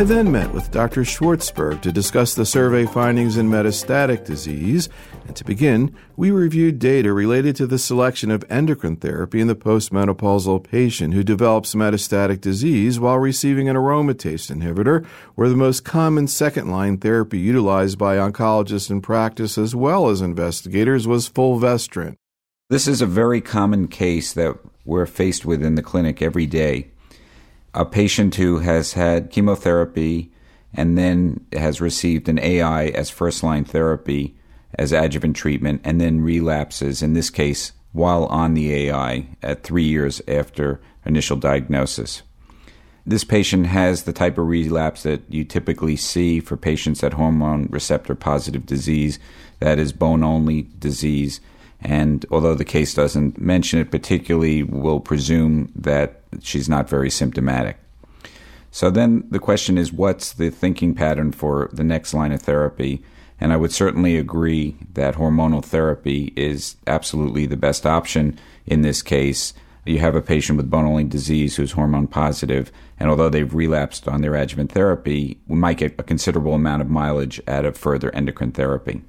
I then met with Dr. Schwartzberg to discuss the survey findings in metastatic disease. And to begin, we reviewed data related to the selection of endocrine therapy in the postmenopausal patient who develops metastatic disease while receiving an aromatase inhibitor, where the most common second line therapy utilized by oncologists in practice as well as investigators was fulvestrant. This is a very common case that we're faced with in the clinic every day a patient who has had chemotherapy and then has received an AI as first line therapy as adjuvant treatment and then relapses, in this case, while on the AI at three years after initial diagnosis. This patient has the type of relapse that you typically see for patients at hormone receptor positive disease, that is bone only disease. And although the case doesn't mention it particularly, we'll presume that she's not very symptomatic. So then the question is what's the thinking pattern for the next line of therapy? And I would certainly agree that hormonal therapy is absolutely the best option in this case. You have a patient with bone only disease who's hormone positive, and although they've relapsed on their adjuvant therapy, we might get a considerable amount of mileage out of further endocrine therapy.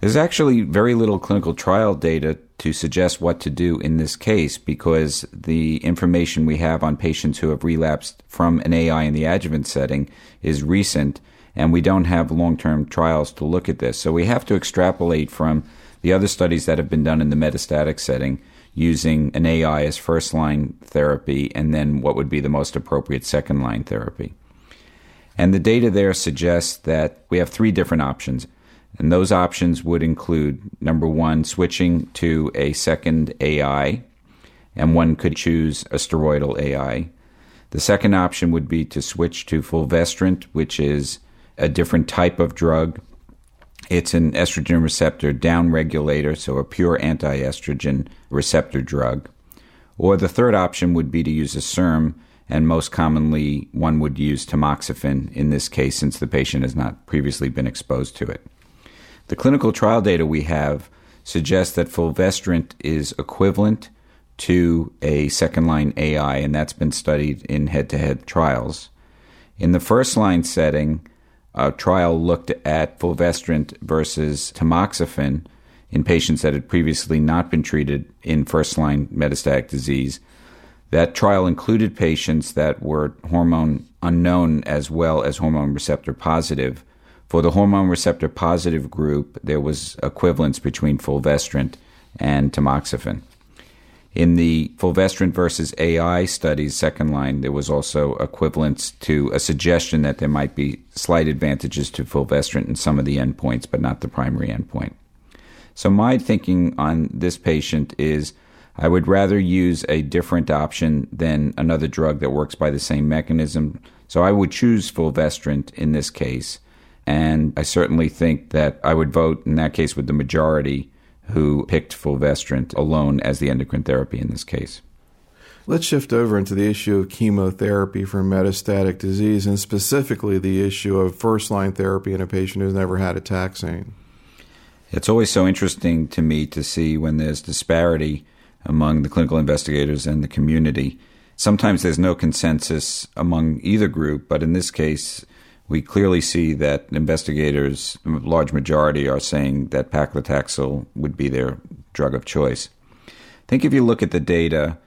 There's actually very little clinical trial data to suggest what to do in this case because the information we have on patients who have relapsed from an AI in the adjuvant setting is recent, and we don't have long term trials to look at this. So we have to extrapolate from the other studies that have been done in the metastatic setting using an AI as first line therapy and then what would be the most appropriate second line therapy. And the data there suggests that we have three different options. And those options would include number one, switching to a second AI, and one could choose a steroidal AI. The second option would be to switch to fulvestrant, which is a different type of drug. It's an estrogen receptor downregulator, so a pure anti estrogen receptor drug. Or the third option would be to use a SERM, and most commonly one would use tamoxifen in this case since the patient has not previously been exposed to it. The clinical trial data we have suggests that fulvestrant is equivalent to a second line AI, and that's been studied in head to head trials. In the first line setting, a trial looked at fulvestrant versus tamoxifen in patients that had previously not been treated in first line metastatic disease. That trial included patients that were hormone unknown as well as hormone receptor positive. For the hormone receptor positive group, there was equivalence between fulvestrant and tamoxifen. In the fulvestrant versus AI studies, second line, there was also equivalence to a suggestion that there might be slight advantages to fulvestrant in some of the endpoints, but not the primary endpoint. So, my thinking on this patient is I would rather use a different option than another drug that works by the same mechanism. So, I would choose fulvestrant in this case. And I certainly think that I would vote in that case with the majority who picked fulvestrant alone as the endocrine therapy in this case. Let's shift over into the issue of chemotherapy for metastatic disease and specifically the issue of first line therapy in a patient who's never had a taxane. It's always so interesting to me to see when there's disparity among the clinical investigators and the community. Sometimes there's no consensus among either group, but in this case, we clearly see that investigators, a large majority, are saying that paclitaxel would be their drug of choice. I think if you look at the data,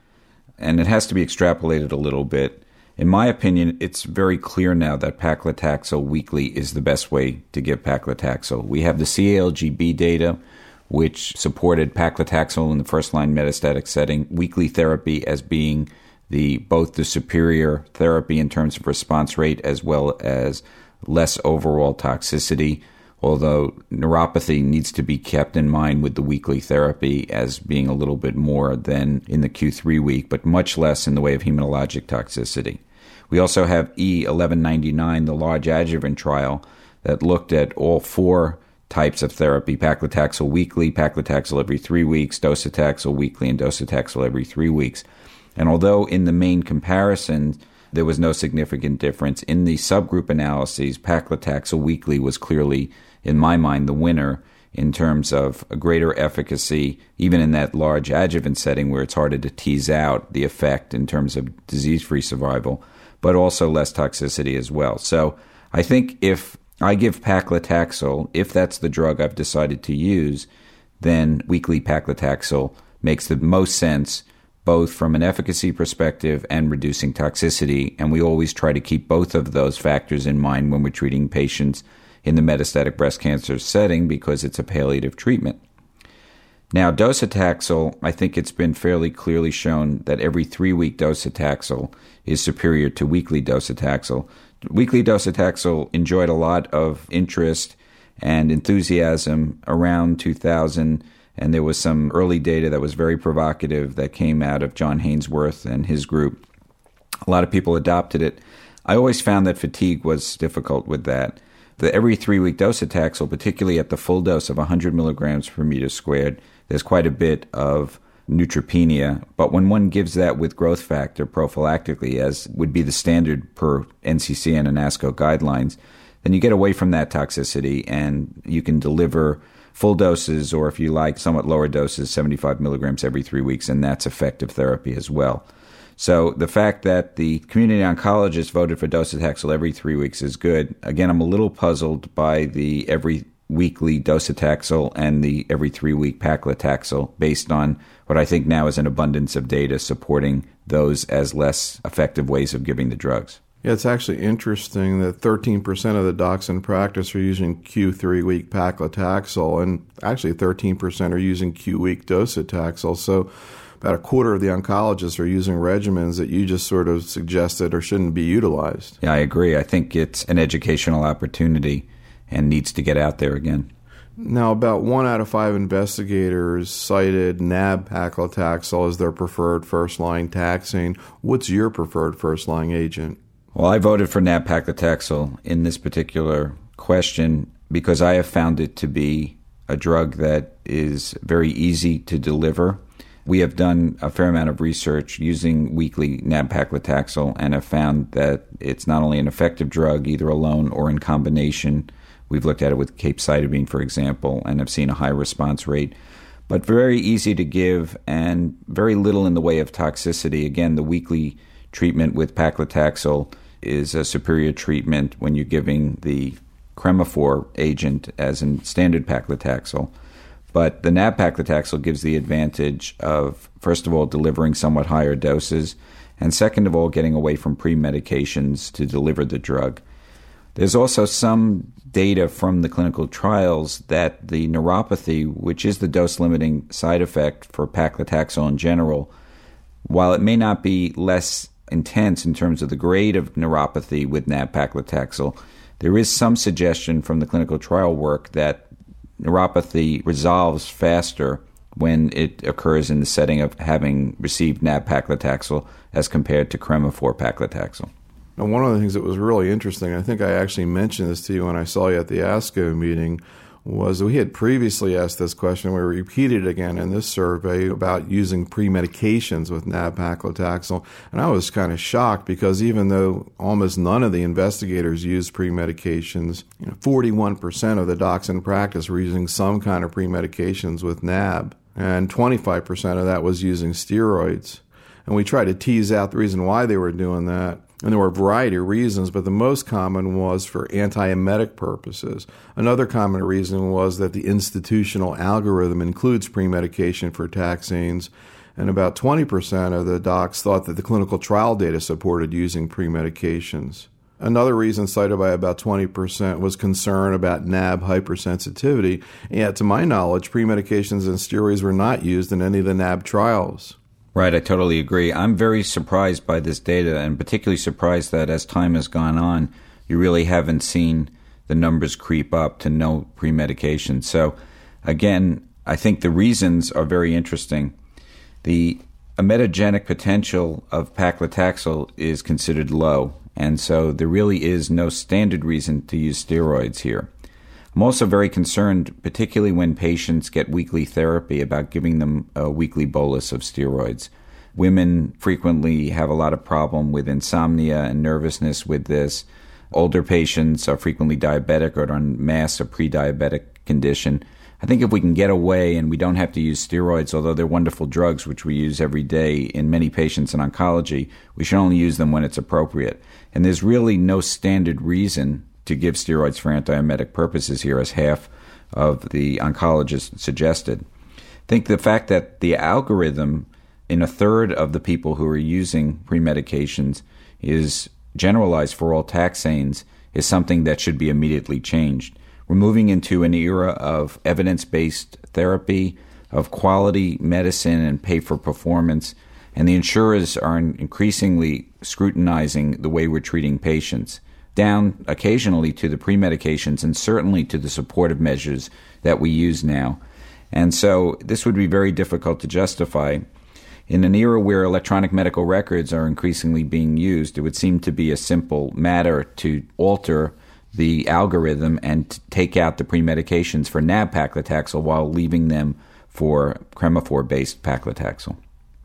and it has to be extrapolated a little bit, in my opinion, it's very clear now that paclitaxel weekly is the best way to give paclitaxel. We have the CALGB data, which supported paclitaxel in the first line metastatic setting, weekly therapy as being the both the superior therapy in terms of response rate as well as less overall toxicity although neuropathy needs to be kept in mind with the weekly therapy as being a little bit more than in the Q3 week, but much less in the way of hematologic toxicity. We also have E1199, the large adjuvant trial that looked at all four types of therapy paclitaxel weekly, paclitaxel every three weeks, docetaxel weekly, and docetaxel every three weeks. And although in the main comparison there was no significant difference, in the subgroup analyses, paclitaxel weekly was clearly, in my mind, the winner in terms of a greater efficacy, even in that large adjuvant setting where it's harder to tease out the effect in terms of disease free survival, but also less toxicity as well. So I think if I give paclitaxel, if that's the drug I've decided to use, then weekly paclitaxel makes the most sense both from an efficacy perspective and reducing toxicity. And we always try to keep both of those factors in mind when we're treating patients in the metastatic breast cancer setting because it's a palliative treatment. Now, docetaxel, I think it's been fairly clearly shown that every three week docetaxel is superior to weekly docetaxel. Weekly docetaxel enjoyed a lot of interest and enthusiasm around 2000 and there was some early data that was very provocative that came out of John Hainsworth and his group. A lot of people adopted it. I always found that fatigue was difficult with that. The every three week docetaxel, particularly at the full dose of 100 milligrams per meter squared, there's quite a bit of neutropenia. But when one gives that with growth factor prophylactically, as would be the standard per NCCN and ASCO guidelines, then you get away from that toxicity and you can deliver full doses, or if you like, somewhat lower doses, 75 milligrams every three weeks, and that's effective therapy as well. So the fact that the community oncologist voted for docetaxel every three weeks is good. Again, I'm a little puzzled by the every weekly docetaxel and the every three week paclitaxel based on what I think now is an abundance of data supporting those as less effective ways of giving the drugs. Yeah, it's actually interesting that 13% of the docs in practice are using Q3 week paclitaxel, and actually 13% are using Q week docetaxel. So about a quarter of the oncologists are using regimens that you just sort of suggested or shouldn't be utilized. Yeah, I agree. I think it's an educational opportunity and needs to get out there again. Now, about one out of five investigators cited NAB paclitaxel as their preferred first line taxane. What's your preferred first line agent? Well, I voted for nab-paclitaxel in this particular question because I have found it to be a drug that is very easy to deliver. We have done a fair amount of research using weekly nab-paclitaxel and have found that it's not only an effective drug, either alone or in combination. We've looked at it with capecitabine, for example, and have seen a high response rate but very easy to give and very little in the way of toxicity. Again, the weekly treatment with paclitaxel is a superior treatment when you're giving the Cremophor agent as in standard paclitaxel. But the nab-paclitaxel gives the advantage of, first of all, delivering somewhat higher doses, and second of all, getting away from pre-medications to deliver the drug. There's also some data from the clinical trials that the neuropathy, which is the dose limiting side effect for paclitaxel in general, while it may not be less intense in terms of the grade of neuropathy with nab-paclitaxel, there is some suggestion from the clinical trial work that neuropathy resolves faster when it occurs in the setting of having received nab-paclitaxel as compared to Cremophor paclitaxel. Now, one of the things that was really interesting, I think I actually mentioned this to you when I saw you at the ASCO meeting, was we had previously asked this question. We repeated again in this survey about using pre-medications with nab-paclitaxel, and I was kind of shocked because even though almost none of the investigators used pre-medications, you know, 41% of the docs in practice were using some kind of pre-medications with NAB, and 25% of that was using steroids. And we tried to tease out the reason why they were doing that. And there were a variety of reasons, but the most common was for antiemetic purposes. Another common reason was that the institutional algorithm includes premedication for taxanes, and about 20% of the docs thought that the clinical trial data supported using premedications. Another reason cited by about 20% was concern about NAB hypersensitivity, and yet to my knowledge, premedications and steroids were not used in any of the NAB trials. Right, I totally agree. I'm very surprised by this data, and particularly surprised that as time has gone on, you really haven't seen the numbers creep up to no pre medication. So, again, I think the reasons are very interesting. The emetogenic potential of paclitaxel is considered low, and so there really is no standard reason to use steroids here. I'm also very concerned, particularly when patients get weekly therapy, about giving them a weekly bolus of steroids. Women frequently have a lot of problem with insomnia and nervousness with this. Older patients are frequently diabetic or on mass a pre-diabetic condition. I think if we can get away and we don't have to use steroids, although they're wonderful drugs which we use every day in many patients in oncology, we should only use them when it's appropriate. And there's really no standard reason to give steroids for antiemetic purposes here, as half of the oncologists suggested. I think the fact that the algorithm in a third of the people who are using pre-medications is generalized for all taxanes is something that should be immediately changed. We're moving into an era of evidence based therapy, of quality medicine and pay for performance, and the insurers are increasingly scrutinizing the way we're treating patients, down occasionally to the pre medications and certainly to the supportive measures that we use now. And so this would be very difficult to justify. In an era where electronic medical records are increasingly being used, it would seem to be a simple matter to alter the algorithm and take out the pre-medications for nab-paclitaxel while leaving them for Cremophor-based paclitaxel.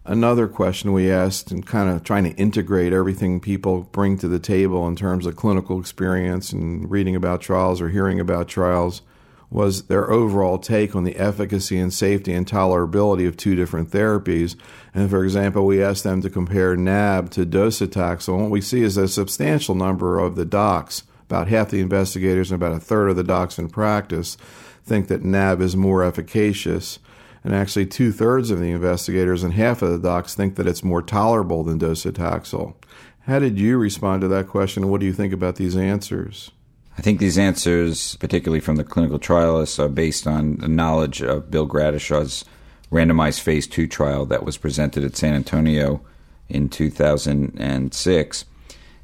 Another question we asked, and kind of trying to integrate everything people bring to the table in terms of clinical experience and reading about trials or hearing about trials, was their overall take on the efficacy and safety and tolerability of two different therapies. And for example, we asked them to compare NAB to docetaxel. What we see is a substantial number of the docs about half the investigators and about a third of the docs in practice think that NAB is more efficacious. And actually, two thirds of the investigators and half of the docs think that it's more tolerable than docetaxel. How did you respond to that question, what do you think about these answers? I think these answers, particularly from the clinical trialists, are based on the knowledge of Bill Gradishar's randomized phase two trial that was presented at San Antonio in 2006.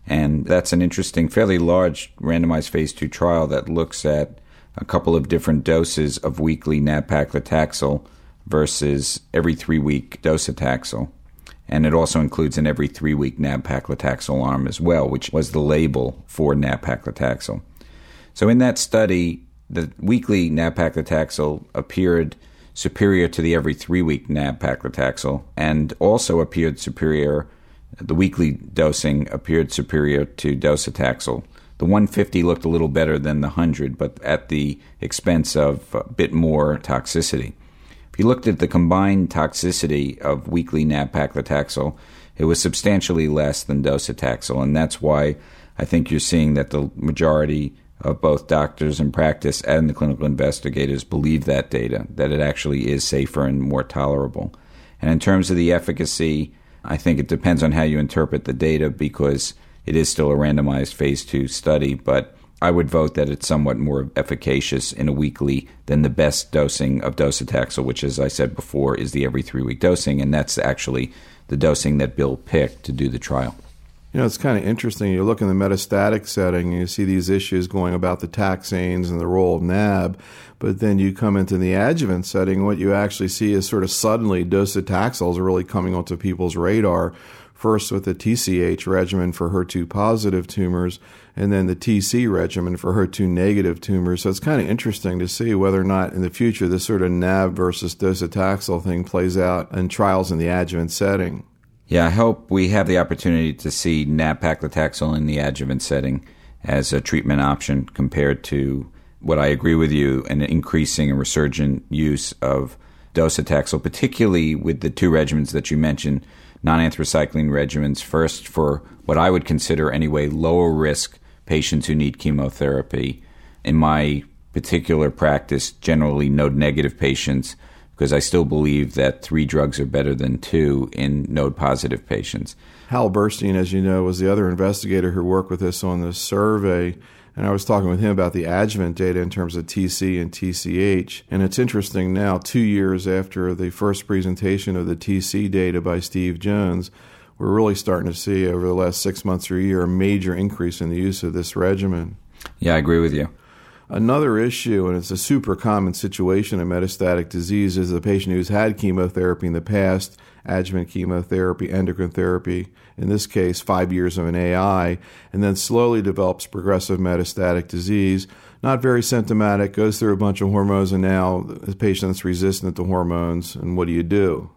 And that's an interesting, fairly large randomized phase two trial that looks at a couple of different doses of weekly nab-paclitaxel versus every three week docetaxel. And it also includes an every three week nab-paclitaxel arm as well, which was the label for nab-paclitaxel. So in that study, the weekly nab-paclitaxel appeared superior to the every three week nab-paclitaxel and also appeared superior the weekly dosing appeared superior to docetaxel. The 150 looked a little better than the 100, but at the expense of a bit more toxicity. You looked at the combined toxicity of weekly nab-paclitaxel, it was substantially less than docetaxel, and that's why I think you're seeing that the majority of both doctors in practice and the clinical investigators believe that data, that it actually is safer and more tolerable. And in terms of the efficacy, I think it depends on how you interpret the data because it is still a randomized phase two study, but I would vote that it's somewhat more efficacious in a weekly than the best dosing of docetaxel, which, as I said before, is the every three week dosing, and that's actually the dosing that Bill picked to do the trial. You know, it's kind of interesting. You look in the metastatic setting and you see these issues going about the taxanes and the role of NAB, but then you come into the adjuvant setting, what you actually see is sort of suddenly docetaxels are really coming onto people's radar. First with the TCH regimen for HER2 positive tumors, and then the TC regimen for HER2 negative tumors. So it's kind of interesting to see whether or not in the future this sort of NAB versus docetaxel thing plays out in trials in the adjuvant setting. Yeah, I hope we have the opportunity to see nab-paclitaxel in the adjuvant setting as a treatment option compared to what I agree with you an increasing and resurgent use of docetaxel, particularly with the two regimens that you mentioned, non-anthracycline regimens. First, for what I would consider anyway lower risk patients who need chemotherapy. In my particular practice, generally node negative patients because I still believe that three drugs are better than two in node positive patients. Hal Burstein, as you know, was the other investigator who worked with us on this survey. And I was talking with him about the adjuvant data in terms of TC and TCH. And it's interesting now, two years after the first presentation of the TC data by Steve Jones, we're really starting to see over the last six months or a year a major increase in the use of this regimen. Yeah, I agree with you. Another issue, and it's a super common situation in metastatic disease, is the patient who's had chemotherapy in the past, adjuvant chemotherapy, endocrine therapy, in this case, five years of an AI, and then slowly develops progressive metastatic disease. Not very symptomatic, goes through a bunch of hormones, and now the patient's resistant to hormones, and what do you do?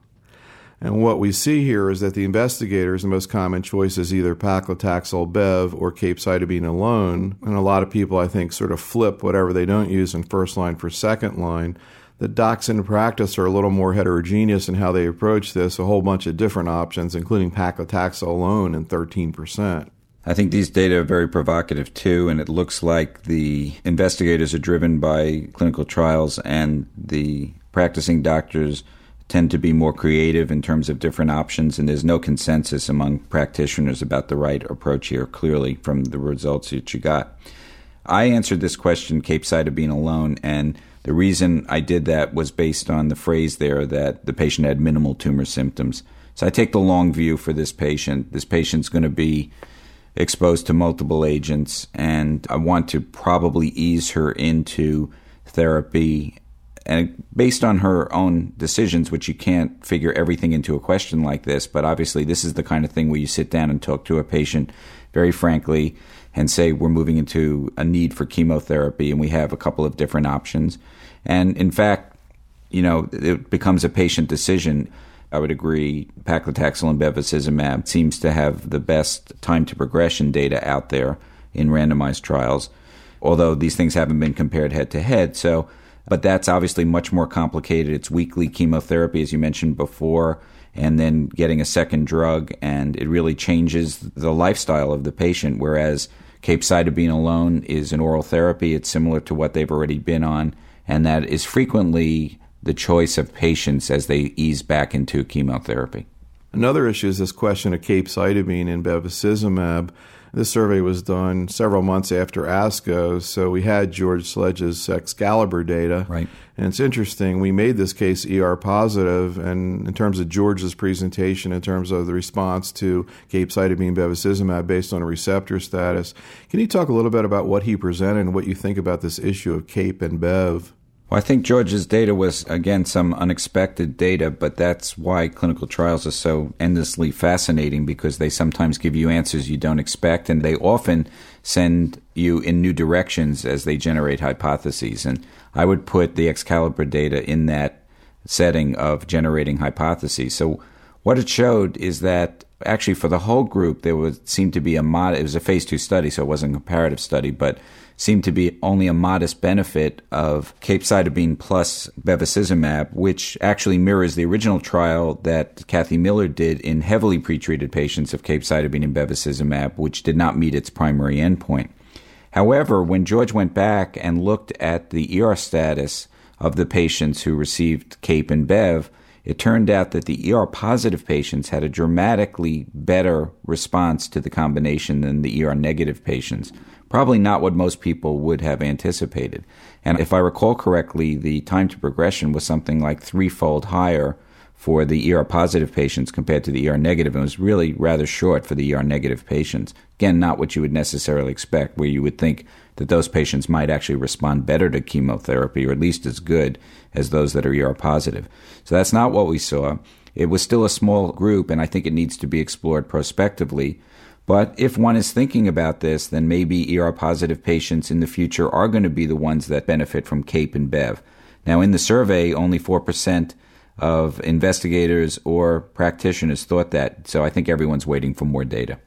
And what we see here is that the investigators, the most common choice is either paclitaxel bev or capecitabine alone. And a lot of people, I think, sort of flip whatever they don't use in first line for second line. The docs in practice are a little more heterogeneous in how they approach this, a whole bunch of different options, including paclitaxel alone and 13%. I think these data are very provocative too, and it looks like the investigators are driven by clinical trials and the practicing doctors tend to be more creative in terms of different options, and there's no consensus among practitioners about the right approach here, clearly, from the results that you got. I answered this question, capecitabine alone, and the reason I did that was based on the phrase there that the patient had minimal tumor symptoms. So I take the long view for this patient. This patient's going to be exposed to multiple agents, and I want to probably ease her into therapy and based on her own decisions, which you can't figure everything into a question like this, but obviously this is the kind of thing where you sit down and talk to a patient very frankly and say we're moving into a need for chemotherapy and we have a couple of different options. And in fact, you know, it becomes a patient decision. I would agree. Paclitaxel and bevacizumab seems to have the best time to progression data out there in randomized trials, although these things haven't been compared head to head. So but that's obviously much more complicated. It's weekly chemotherapy, as you mentioned before, and then getting a second drug, and it really changes the lifestyle of the patient. Whereas capecitabine alone is an oral therapy, it's similar to what they've already been on, and that is frequently the choice of patients as they ease back into chemotherapy. Another issue is this question of capecitabine and bevacizumab. This survey was done several months after ASCO, so we had George Sledge's Excalibur data. Right. And it's interesting, we made this case ER positive, and in terms of George's presentation, in terms of the response to capecitabine bevacizumab based on a receptor status, can you talk a little bit about what he presented and what you think about this issue of CAPE and BEV? Well, I think George's data was, again, some unexpected data, but that's why clinical trials are so endlessly fascinating because they sometimes give you answers you don't expect, and they often send you in new directions as they generate hypotheses. And I would put the Excalibur data in that setting of generating hypotheses. So, what it showed is that actually for the whole group, there would seem to be a mod. It was a phase two study, so it wasn't a comparative study, but seemed to be only a modest benefit of capecitabine plus bevacizumab, which actually mirrors the original trial that Kathy Miller did in heavily pretreated patients of capecitabine and bevacizumab, which did not meet its primary endpoint. However, when George went back and looked at the ER status of the patients who received CAPE and BEV, it turned out that the ER positive patients had a dramatically better response to the combination than the ER negative patients probably not what most people would have anticipated. And if I recall correctly, the time to progression was something like threefold higher for the ER positive patients compared to the ER negative, and was really rather short for the ER negative patients. Again, not what you would necessarily expect, where you would think that those patients might actually respond better to chemotherapy, or at least as good as those that are ER positive. So that's not what we saw. It was still a small group, and I think it needs to be explored prospectively. But if one is thinking about this, then maybe ER positive patients in the future are going to be the ones that benefit from CAPE and BEV. Now, in the survey, only 4% of investigators or practitioners thought that, so I think everyone's waiting for more data.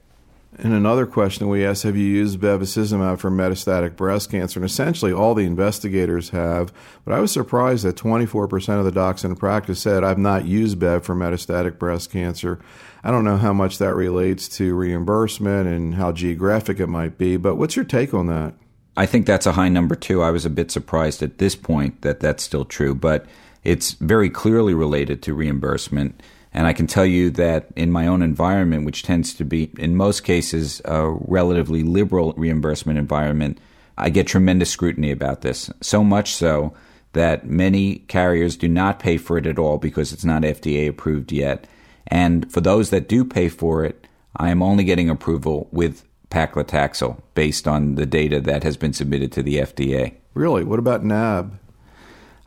And another question we asked Have you used bevacizumab for metastatic breast cancer? And essentially, all the investigators have. But I was surprised that 24% of the docs in practice said, I've not used Bev for metastatic breast cancer. I don't know how much that relates to reimbursement and how geographic it might be, but what's your take on that? I think that's a high number too. I was a bit surprised at this point that that's still true, but it's very clearly related to reimbursement. And I can tell you that in my own environment, which tends to be, in most cases, a relatively liberal reimbursement environment, I get tremendous scrutiny about this. So much so that many carriers do not pay for it at all because it's not FDA approved yet. And for those that do pay for it, I am only getting approval with paclitaxel based on the data that has been submitted to the FDA. Really? What about NAB?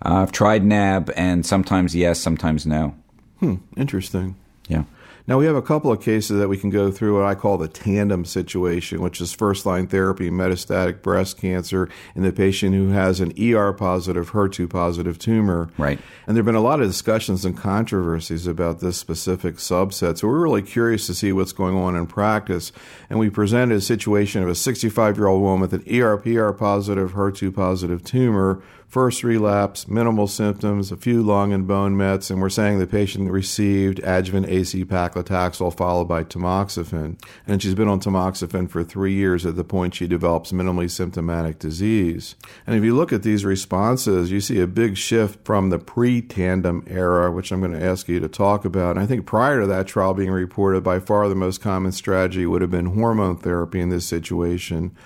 Uh, I've tried NAB, and sometimes yes, sometimes no. Hmm, interesting. Yeah. Now, we have a couple of cases that we can go through what I call the tandem situation, which is first line therapy, metastatic breast cancer in the patient who has an ER positive, HER2 positive tumor. Right. And there have been a lot of discussions and controversies about this specific subset. So we're really curious to see what's going on in practice. And we presented a situation of a 65 year old woman with an ERPR positive, HER2 positive tumor first relapse, minimal symptoms, a few lung and bone mets, and we're saying the patient received adjuvant AC paclitaxel followed by tamoxifen. And she's been on tamoxifen for three years at the point she develops minimally symptomatic disease. And if you look at these responses, you see a big shift from the pre tandem era, which I'm going to ask you to talk about. And I think prior to that trial being reported, by far the most common strategy would have been hormone therapy in this situation.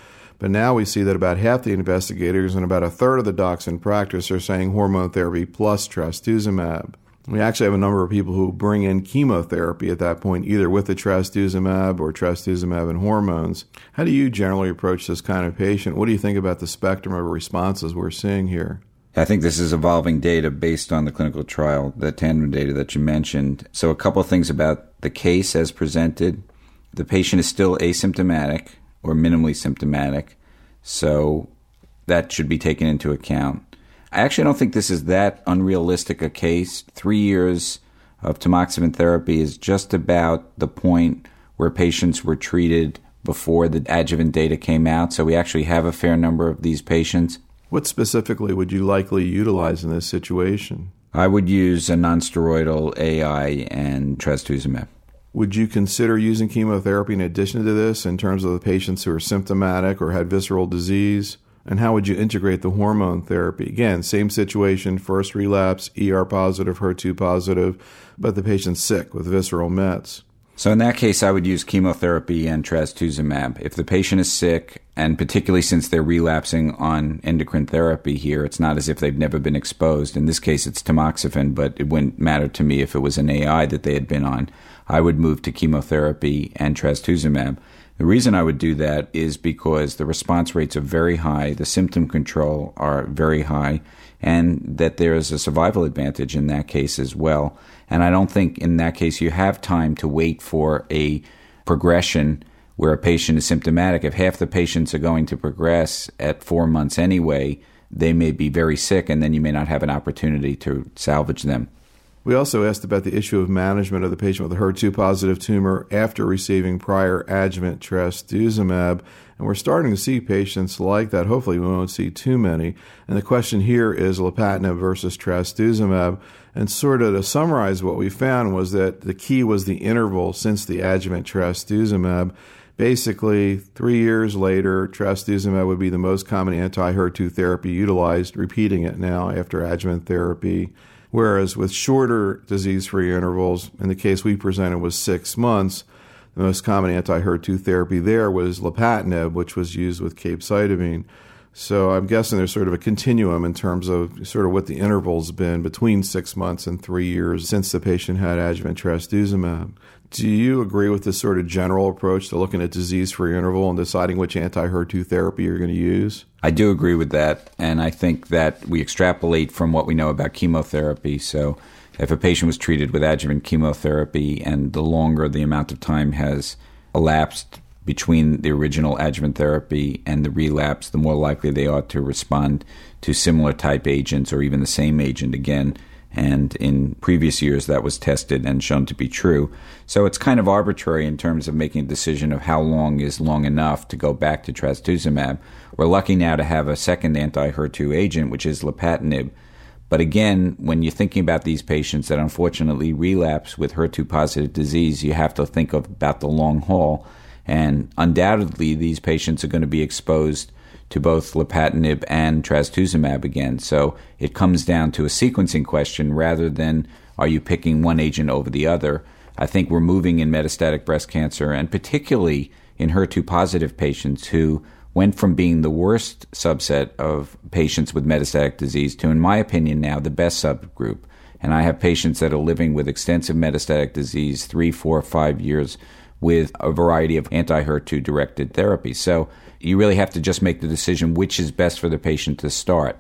But now we see that about half the investigators and about a third of the docs in practice are saying hormone therapy plus trastuzumab. We actually have a number of people who bring in chemotherapy at that point, either with the trastuzumab or trastuzumab and hormones. How do you generally approach this kind of patient? What do you think about the spectrum of responses we're seeing here? I think this is evolving data based on the clinical trial, the tandem data that you mentioned. So, a couple of things about the case as presented. The patient is still asymptomatic, or minimally symptomatic. So that should be taken into account. I actually don't think this is that unrealistic a case. Three years of tamoxifen therapy is just about the point where patients were treated before the adjuvant data came out. So we actually have a fair number of these patients. What specifically would you likely utilize in this situation? I would use a nonsteroidal AI and trastuzumab. Would you consider using chemotherapy in addition to this in terms of the patients who are symptomatic or had visceral disease? And how would you integrate the hormone therapy? Again, same situation, first relapse, ER positive, HER2 positive, but the patient's sick with visceral mets. So in that case, I would use chemotherapy and trastuzumab. If the patient is sick, and particularly since they're relapsing on endocrine therapy here, it's not as if they've never been exposed. In this case, it's tamoxifen, but it wouldn't matter to me if it was an AI that they had been on. I would move to chemotherapy and trastuzumab. The reason I would do that is because the response rates are very high, the symptom control are very high, and that there is a survival advantage in that case as well. And I don't think in that case you have time to wait for a progression where a patient is symptomatic. If half the patients are going to progress at four months anyway, they may be very sick, and then you may not have an opportunity to salvage them. We also asked about the issue of management of the patient with a HER2 positive tumor after receiving prior adjuvant trastuzumab. And we're starting to see patients like that. Hopefully, we won't see too many. And the question here is lapatinib versus trastuzumab. And sort of to summarize what we found was that the key was the interval since the adjuvant trastuzumab. Basically, three years later, trastuzumab would be the most common anti HER2 therapy utilized, repeating it now after adjuvant therapy. Whereas with shorter disease free intervals, in the case we presented was six months, the most common anti HER2 therapy there was lapatinib, which was used with capecitabine. So I'm guessing there's sort of a continuum in terms of sort of what the interval's been between six months and three years since the patient had adjuvant trastuzumab. Do you agree with this sort of general approach to looking at disease free interval and deciding which anti HER2 therapy you're going to use? I do agree with that. And I think that we extrapolate from what we know about chemotherapy. So if a patient was treated with adjuvant chemotherapy and the longer the amount of time has elapsed between the original adjuvant therapy and the relapse, the more likely they ought to respond to similar type agents or even the same agent again and in previous years that was tested and shown to be true. So it's kind of arbitrary in terms of making a decision of how long is long enough to go back to trastuzumab. We're lucky now to have a second anti-HER2 agent, which is lapatinib. But again, when you're thinking about these patients that unfortunately relapse with HER2 positive disease, you have to think of, about the long haul. And undoubtedly, these patients are going to be exposed to both lapatinib and trastuzumab again. So it comes down to a sequencing question rather than are you picking one agent over the other. I think we're moving in metastatic breast cancer and particularly in HER2 positive patients who went from being the worst subset of patients with metastatic disease to, in my opinion, now the best subgroup. And I have patients that are living with extensive metastatic disease three, four, five years with a variety of anti HER2 directed therapies. So you really have to just make the decision which is best for the patient to start.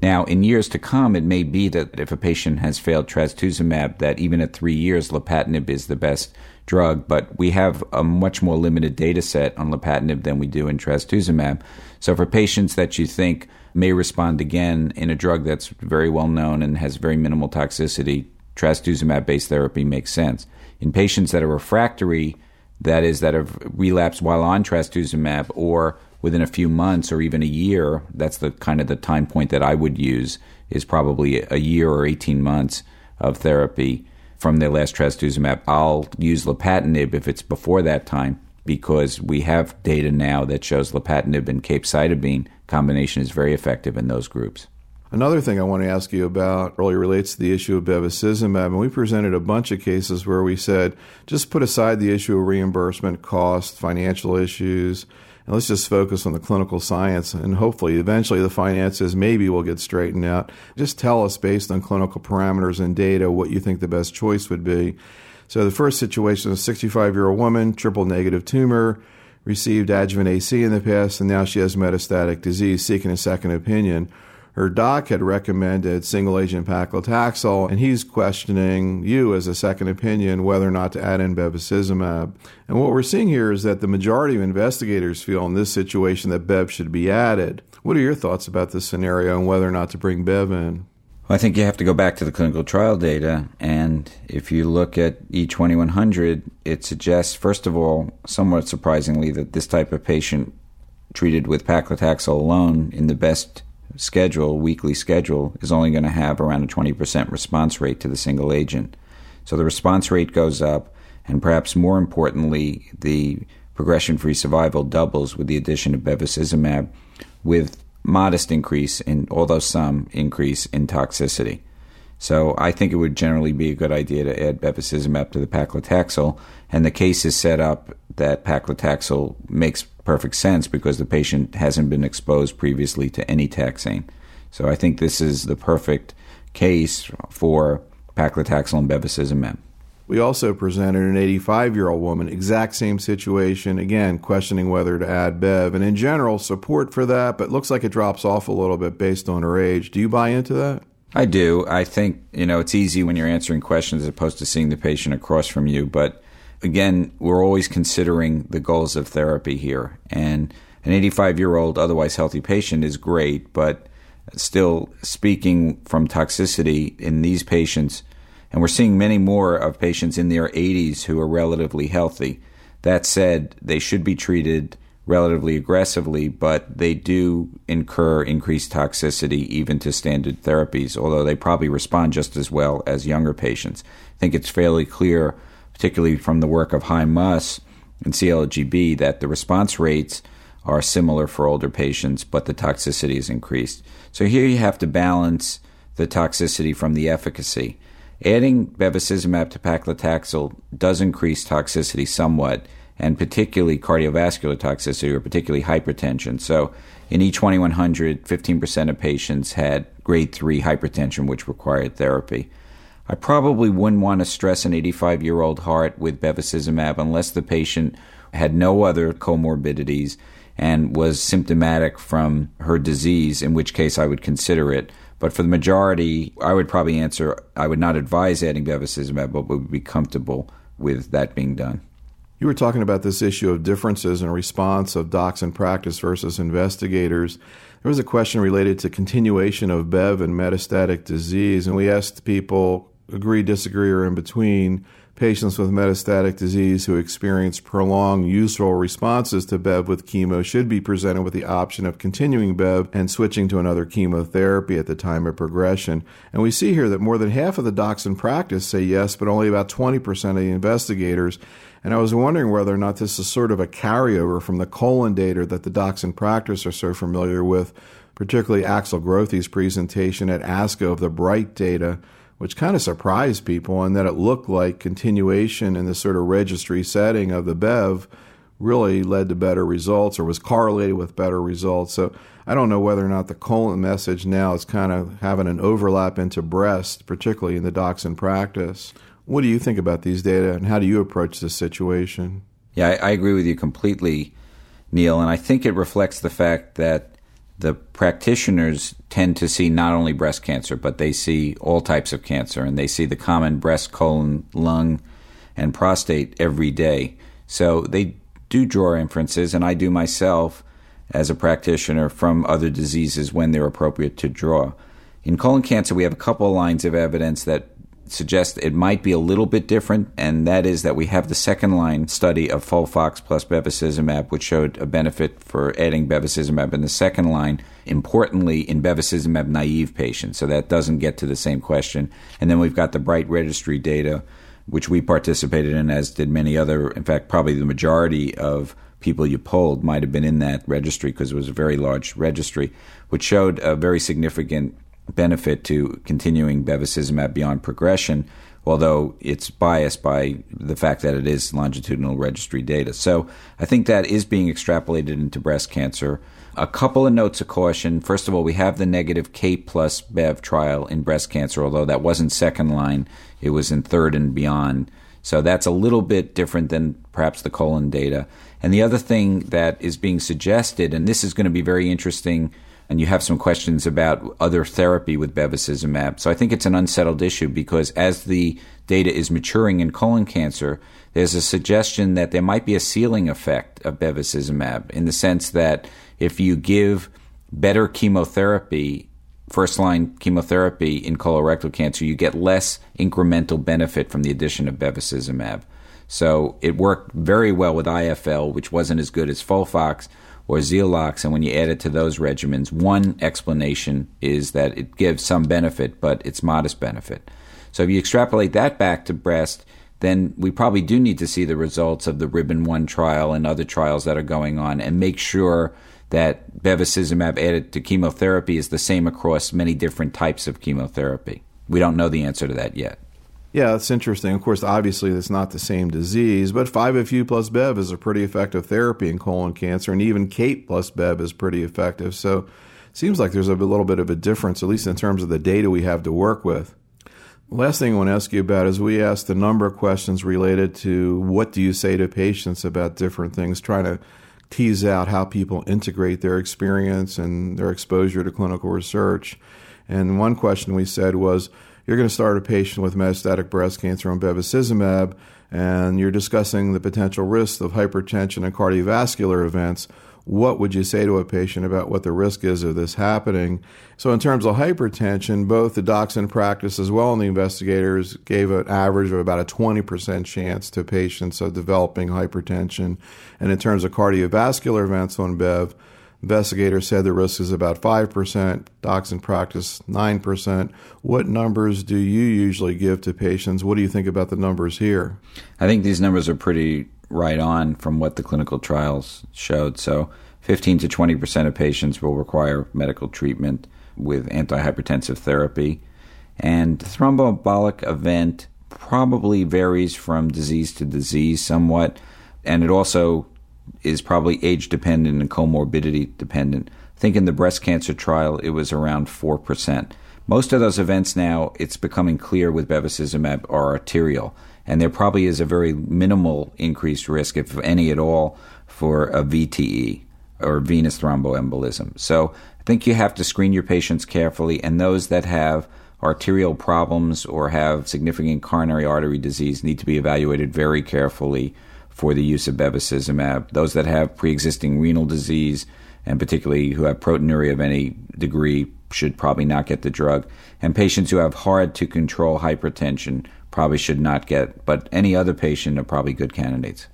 Now, in years to come, it may be that if a patient has failed trastuzumab, that even at three years, lapatinib is the best drug. But we have a much more limited data set on lapatinib than we do in trastuzumab. So for patients that you think may respond again in a drug that's very well known and has very minimal toxicity, trastuzumab based therapy makes sense. In patients that are refractory, that is, that have relapsed while on trastuzumab or within a few months or even a year, that's the kind of the time point that I would use is probably a year or 18 months of therapy from their last trastuzumab. I'll use lapatinib if it's before that time because we have data now that shows lapatinib and capecitabine combination is very effective in those groups. Another thing I want to ask you about really relates to the issue of bevacizumab. And we presented a bunch of cases where we said just put aside the issue of reimbursement, cost, financial issues, and let's just focus on the clinical science. And hopefully, eventually, the finances maybe will get straightened out. Just tell us, based on clinical parameters and data, what you think the best choice would be. So, the first situation is a 65 year old woman, triple negative tumor, received adjuvant AC in the past, and now she has metastatic disease, seeking a second opinion her doc had recommended single agent paclitaxel, and he's questioning you as a second opinion whether or not to add in bevacizumab. And what we're seeing here is that the majority of investigators feel in this situation that bev should be added. What are your thoughts about this scenario and whether or not to bring bev in? I think you have to go back to the clinical trial data, and if you look at E2100, it suggests, first of all, somewhat surprisingly, that this type of patient treated with paclitaxel alone in the best schedule, weekly schedule, is only going to have around a 20% response rate to the single agent. So the response rate goes up, and perhaps more importantly, the progression free survival doubles with the addition of bevacizumab with modest increase in, although some increase in toxicity. So I think it would generally be a good idea to add bevacizumab to the paclitaxel, and the case is set up that paclitaxel makes perfect sense because the patient hasn't been exposed previously to any taxane. So I think this is the perfect case for paclitaxel and bevacizumab. We also presented an 85 year old woman, exact same situation, again, questioning whether to add Bev. And in general, support for that, but looks like it drops off a little bit based on her age. Do you buy into that? I do. I think, you know, it's easy when you're answering questions as opposed to seeing the patient across from you. But again, we're always considering the goals of therapy here. And an 85 year old, otherwise healthy patient is great, but still speaking from toxicity in these patients, and we're seeing many more of patients in their 80s who are relatively healthy. That said, they should be treated relatively aggressively, but they do incur increased toxicity even to standard therapies, although they probably respond just as well as younger patients. I think it's fairly clear, particularly from the work of Hyman Muss and CALGB, that the response rates are similar for older patients, but the toxicity is increased. So here you have to balance the toxicity from the efficacy. Adding bevacizumab to paclitaxel does increase toxicity somewhat, and particularly cardiovascular toxicity or particularly hypertension. So in E2100, 15% of patients had grade 3 hypertension, which required therapy. I probably wouldn't want to stress an 85 year old heart with bevacizumab unless the patient had no other comorbidities and was symptomatic from her disease, in which case I would consider it. But for the majority, I would probably answer I would not advise adding bevacizumab, but would be comfortable with that being done. You were talking about this issue of differences in response of docs in practice versus investigators. There was a question related to continuation of BEV and metastatic disease, and we asked people agree, disagree, or in between patients with metastatic disease who experience prolonged useful responses to BEV with chemo should be presented with the option of continuing BEV and switching to another chemotherapy at the time of progression. And we see here that more than half of the docs in practice say yes, but only about 20% of the investigators. And I was wondering whether or not this is sort of a carryover from the colon data that the docs in practice are so familiar with, particularly Axel Grothey's presentation at ASCO of the BRiTE data which kind of surprised people and that it looked like continuation in this sort of registry setting of the BEV really led to better results or was correlated with better results. So I don't know whether or not the colon message now is kind of having an overlap into breast, particularly in the docs in practice. What do you think about these data and how do you approach this situation? Yeah, I, I agree with you completely, Neil, and I think it reflects the fact that the practitioners tend to see not only breast cancer, but they see all types of cancer, and they see the common breast, colon, lung, and prostate every day. So they do draw inferences, and I do myself as a practitioner from other diseases when they're appropriate to draw. In colon cancer, we have a couple lines of evidence that suggest it might be a little bit different, and that is that we have the second line study of FOLFOX plus bevacizumab, which showed a benefit for adding bevacizumab in the second line, importantly in bevacizumab naive patients. So that doesn't get to the same question. And then we've got the BRiTE registry data, which we participated in, as did many other, in fact, probably the majority of people you polled might have been in that registry because it was a very large registry, which showed a very significant benefit to continuing bevacizumab beyond progression, although it's biased by the fact that it is longitudinal registry data. So I think that is being extrapolated into breast cancer. A couple of notes of caution. First of all, we have the negative K plus Bev trial in breast cancer, although that wasn't second line, it was in third and beyond. So that's a little bit different than perhaps the colon data. And the other thing that is being suggested, and this is going to be very interesting and you have some questions about other therapy with bevacizumab. So I think it's an unsettled issue because as the data is maturing in colon cancer, there's a suggestion that there might be a ceiling effect of bevacizumab in the sense that if you give better chemotherapy, first line chemotherapy in colorectal cancer, you get less incremental benefit from the addition of bevacizumab. So it worked very well with IFL, which wasn't as good as Folfox or XELOX, and when you add it to those regimens, one explanation is that it gives some benefit, but it's modest benefit. So if you extrapolate that back to breast, then we probably do need to see the results of the Ribbon 1 trial and other trials that are going on and make sure that bevacizumab added to chemotherapy is the same across many different types of chemotherapy. We don't know the answer to that yet. Yeah, that's interesting. Of course, obviously, it's not the same disease, but 5FU plus BEV is a pretty effective therapy in colon cancer, and even CAPE plus BEV is pretty effective. So it seems like there's a little bit of a difference, at least in terms of the data we have to work with. last thing I want to ask you about is we asked a number of questions related to what do you say to patients about different things, trying to tease out how people integrate their experience and their exposure to clinical research. And one question we said was, you're going to start a patient with metastatic breast cancer on bevacizumab, and you're discussing the potential risks of hypertension and cardiovascular events. What would you say to a patient about what the risk is of this happening? So, in terms of hypertension, both the docs in practice as well and the investigators gave an average of about a 20% chance to patients of developing hypertension. And in terms of cardiovascular events on BEV, Investigators said the risk is about 5%, docs in practice 9%. What numbers do you usually give to patients? What do you think about the numbers here? I think these numbers are pretty right on from what the clinical trials showed. So 15 to 20% of patients will require medical treatment with antihypertensive therapy. And thromboembolic event probably varies from disease to disease somewhat. And it also is probably age dependent and comorbidity dependent. I think in the breast cancer trial, it was around 4%. Most of those events now, it's becoming clear with bevacizumab, are arterial. And there probably is a very minimal increased risk, if any at all, for a VTE or venous thromboembolism. So I think you have to screen your patients carefully, and those that have arterial problems or have significant coronary artery disease need to be evaluated very carefully for the use of bevacizumab. Those that have pre-existing renal disease and particularly who have proteinuria of any degree should probably not get the drug. And patients who have hard to control hypertension probably should not get, but any other patient are probably good candidates.